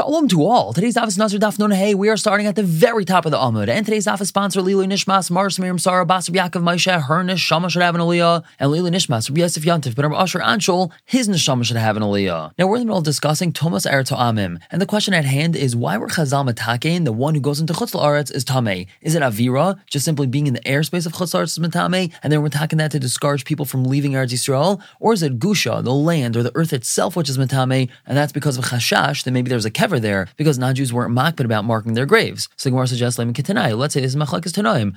Shalom to all. Today's office is Nazir Daf Nun Hey. We are starting at the very top of the Amud. And today's office sponsor Lili Nishmas, Mars Miriam Sarah, Basar Yaakov Maisha, her Neshama should have an Aliyah, and Lili Nishmas, Rabbi Yosef Yantif, but Asher Anshul, his Neshama should have an Aliyah. Now we're in the middle of discussing Tumas Eretz Amim, and the question at hand is why were Chazal Matakein, the one who goes into Chutz La'aretz, is Tameh? Is it Avira, just simply being in the airspace of Chutz La'aretz is Matame, and then we're talking that to discourage people from leaving Eretz Yisrael? Or is it Gusha, the land or the earth itself, which is Matame, and that's because of Chashash, that maybe there's a kever there, because non-Jews weren't makbid about marking their graves. So Gemara suggests Lemon Ketanai. Let's say this is Machlekes Tanoim.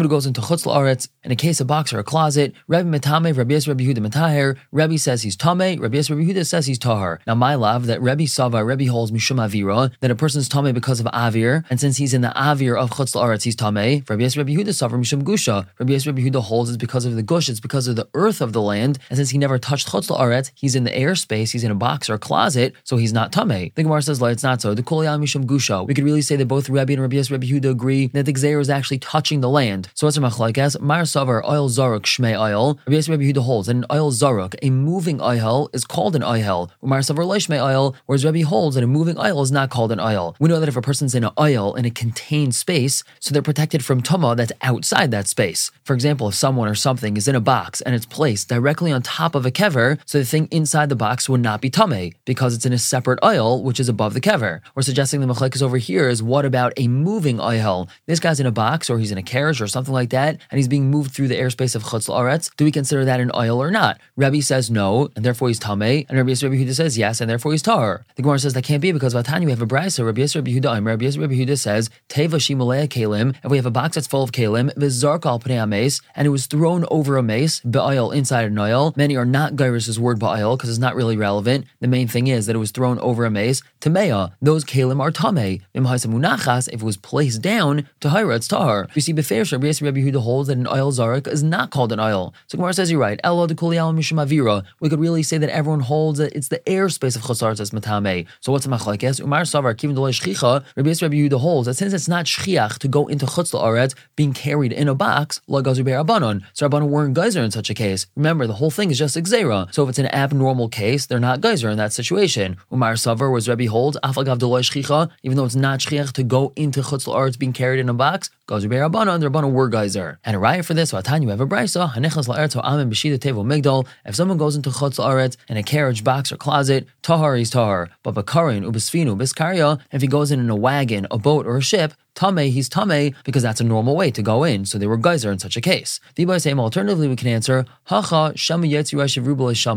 Who goes into Chutz La'aretz in a case, a box or a closet. Rabbi Metame, Rabbi Yes, Rabbi Yehuda Metaher. Rabbi says he's Tame. Rabbi Yes, Rabbi says he's Tahar. Now my love that Rabbi Sava, Rabbi holds Mishum Avira that a person's Tame because of Avir, and since he's in the Avir of Chutz La'aretz, he's Tame. Rabbi Yes, Rabbi Yehuda Sava Mishum Gusha. Rabbi Yes, Rabbi holds it's because of the Gush, it's because of the earth of the land, and since he never touched Chutz La'aretz, he's in the airspace, he's in a box or a closet, so he's not Tame. The Gemara says, it's not so. The Mishum Gusha. We could really say that both Rabbi and Rabbi Yes, Rabbi Yehuda agree that the Gzeir is actually touching the land. So what's a machlaikas? Mar Savar oil zaruk shmei oil. Rabbi Yes, Rabbi Yehuda holds that an oil zaruk, a moving oil, is called an oil. Mar Savar shmei oil, whereas Rabbi holds that a moving oil is not called an oil. We know that if a person's in an oil in a contained space, so they're protected from tuma that's outside that space. For example, if someone or something is in a box and it's placed directly on top of a kever, so the thing inside the box would not be tame because it's in a separate oil which is above the kever. We're suggesting the machlekes over here is what about a moving oil? This guy's in a box or he's in a carriage or something like that, and he's being moved through the airspace of chutz la'aretz. Do we consider that an oil or not? Rebbe says no, and therefore he's tame, and Rabbi Yisrael Yehuda says yes, and therefore he's tar. The Gemara says that can't be because Vatanya we have a brisa. Rabbi Yisrael Yehuda, Rabbi Yisrael Yehuda says teva shimalea kalim. If we have a box that's full of kalim, v'zark al pnei meis, and it was thrown over a meis, ba'oil inside an oil. Many are not gairis' word ba'oil because it's not really relevant. The main thing is that it was thrown over a meis. Tamea, those kalim are tame. Munachas, if it was placed down, tahira, it's tahar. You see, Beferish, Rabbi Yisrael Rabbi Yehuda holds that an oil zarik is not called an oil. So Gemara says you're right. Elo de kuliyal mishum avira. We could really say that everyone holds that it's the airspace of chosar as matame. So what's machlekes? Umar savar kivin dolay shchicha. Rabbi Yisrael Rabbi Yehuda holds that since it's not shchiach to go into chutz la'aretz being carried in a box, la gazer abanon. So Rabbanon weren't geyser in such a case. Remember, the whole thing is just exera. So if it's an abnormal case, they're not geyser in that situation. Umar savar was Rabbi holds afagav dolay shchicha, even though it's not shchiach to go into chutz la'aretz being carried in a box. Gazer abanon, the Rabbanon were geyser. And a riot for this, Vatan, you have a brisa, hanechas la'aretz ha'amim b'shida tevo migdal. If someone goes into chutz la'aretz in a carriage, box, or closet, tahar is tahar. But bakarin, ubisfinu, biskarya, if he goes in in a wagon, a boat, or a ship, Tame, he's Tame because that's a normal way to go in. So they were geyser in such a case. The same alternatively, we can answer, Hacha Sham Sham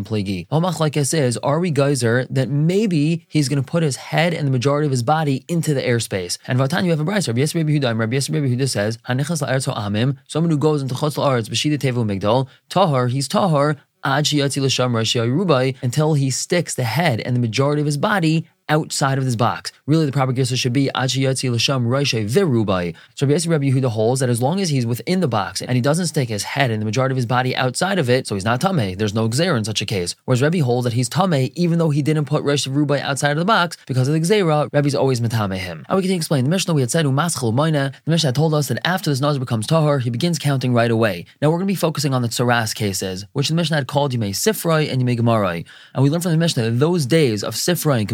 Pligi. Omachlekes is, are we geyser that maybe he's going to put his head and the majority of his body into the airspace? And Vatan, you have a brisa. Rabbi Yehuda, Rabbi Yisrael Says, Hanichas la'eretz amim, someone who goes into Chutz la'aretz, b'shida tevu migdal, tahar, he's tahar, until he sticks the head and the majority of his body outside of this box. Really, the proper girsa should be Achiyatzi Lasham Raisha Virubai. So Rabbi Rabbi Yehuda holds that as long as he's within the box and he doesn't stick his head and the majority of his body outside of it, so he's not Tame. There's no Gzera in such a case. Whereas Rabbi holds that he's Tame even though he didn't put Raisha Virubai outside of the box because of the Gzera, Rabbi's always Matame him. And we can explain the Mishnah we had said Umaschel Umayna. The Mishnah told us that after this Nazir becomes Tahar, he begins counting right away. Now we're going to be focusing on the Tsaras cases, which the Mishnah had called Yimei Sifrai and Yimei Gemarai. And we learned from the Mishnah that those days of Sifrai and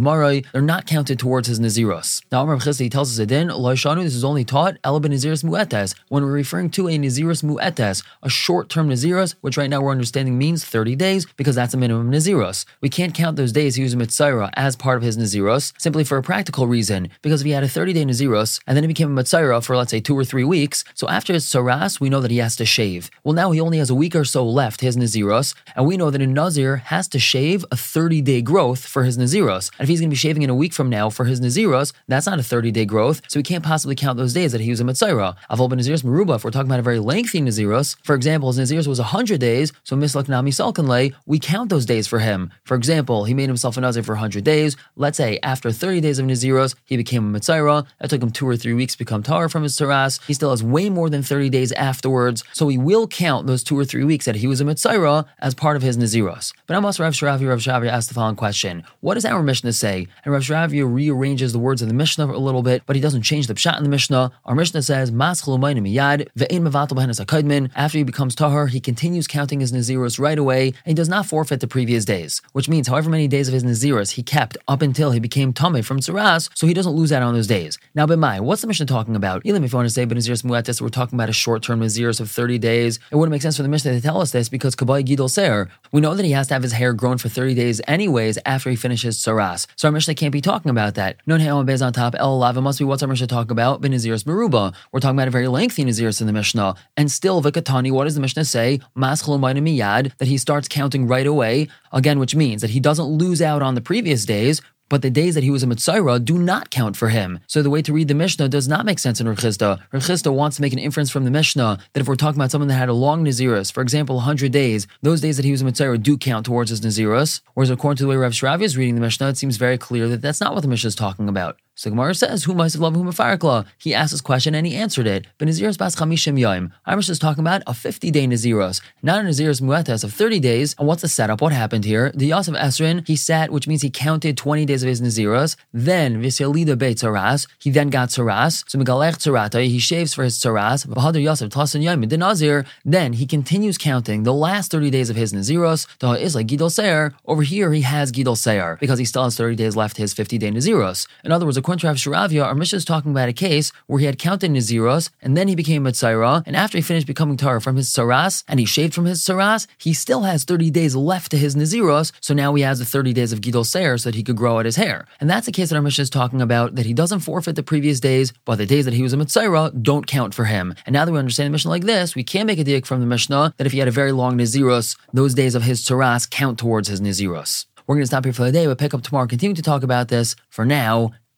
They're not counted towards his Naziros. Now, Amr Chisda tells us again, Laishanu, this is only taught Elabin Naziris Mu'etes, when we're referring to a Naziris Mu'etes, a short term Naziros, which right now we're understanding means 30 days, because that's a minimum Naziros. We can't count those days he was a Mitzaira as part of his Naziros, simply for a practical reason, because if he had a 30 day Naziros, and then he became a Mitzaira for, let's say, two or three weeks, so after his Saras, we know that he has to shave. Well, now he only has a week or so left, his Naziros, and we know that a Nazir has to shave a 30 day growth for his Naziros. And if he's going to be shaving in a week from now for his Naziros, that's not a 30 day growth, so we can't possibly count those days that he was a Mitzayra. Avol ben Naziros Meruba, if we're talking about a very lengthy Naziros, for example, his Naziros was 100 days, so Mislak Nami Salkanle, we count those days for him. For example, he made himself a Nazir for 100 days. Let's say after 30 days of Naziros, he became a Mitzayra. That took him two or three weeks to become Tar from his Taras. He still has way more than 30 days afterwards, so we will count those two or three weeks that he was a Mitzayra as part of his Naziros. But I'm Amos Rav Sharavi Rav Shavi asked the following question What does our Mishnah say? And Rav Shravia rearranges the words of the Mishnah a little bit, but he doesn't change the pshat in the Mishnah. Our Mishnah says, Mas miyad ve'in After he becomes tahar, he continues counting his Nazirus right away, and he does not forfeit the previous days, which means however many days of his Nazirus he kept up until he became Tameh from Tsaras, so he doesn't lose out on those days. Now, B'mai, what's the Mishnah talking about? Elim, if you want to say Benazirus Muatis, we're talking about a short term Nazirus of 30 days, it wouldn't make sense for the Mishnah to tell us this because Kabbai Gidol Ser, we know that he has to have his hair grown for 30 days anyways after he finishes Tsaras. So our Mishnah can't be talking about that. Non He'on Bez on top, El Lava must be what's our Mishnah talk about? Benazirus Meruba. We're talking about a very lengthy Nazirus in the Mishnah. And still, Vikatani, what does the Mishnah say? Mas Miyad, that he starts counting right away, again, which means that he doesn't lose out on the previous days, but the days that he was a Mitzayra do not count for him. So the way to read the Mishnah does not make sense in Rechizda. Rechizda wants to make an inference from the Mishnah that if we're talking about someone that had a long Naziris, for example, 100 days, those days that he was a Mitzayra do count towards his Naziris. Whereas according to the way Rav Shravia is reading the Mishnah, it seems very clear that that's not what the Mishnah is talking about. So Gemara says, "Who must love whom a? He asked this question and he answered it. But Naziros bas chamishim yoim. Amish is talking about a 50 day Naziros, not a Naziros muetas of 30 days. And what's the setup? What happened here? The Yosef Esrin, he sat, which means he counted 20 days of his Naziros. Then Visyalida beit tzaras. He then got tzaras. So Megalech tzarata, he shaves for his tzaras. Bahadur Yosef tasan yoim the Nazir. Then he continues counting the last 30 days of his Naziros. The is like Gidol Seir. Over here he has Gidol Seir because he still has 30 days left his 50 day Naziros. In other words, according to Rav Sharavia, our Mishnah is talking about a case where he had counted Naziros and then he became a Tzaira, and after he finished becoming Tara from his Tsaras and he shaved from his Tsaras, he still has 30 days left to his Naziros, so now he has the 30 days of Gidol Seir so that he could grow out his hair. And that's the case that our Mishnah is talking about, that he doesn't forfeit the previous days, but the days that he was a Mitzayra don't count for him. And now that we understand the Mishnah like this, we can make a diak from the Mishnah that if he had a very long Naziros, those days of his Tsaras count towards his Naziros. We're going to stop here for the day, but pick up tomorrow, continue to talk about this. For now,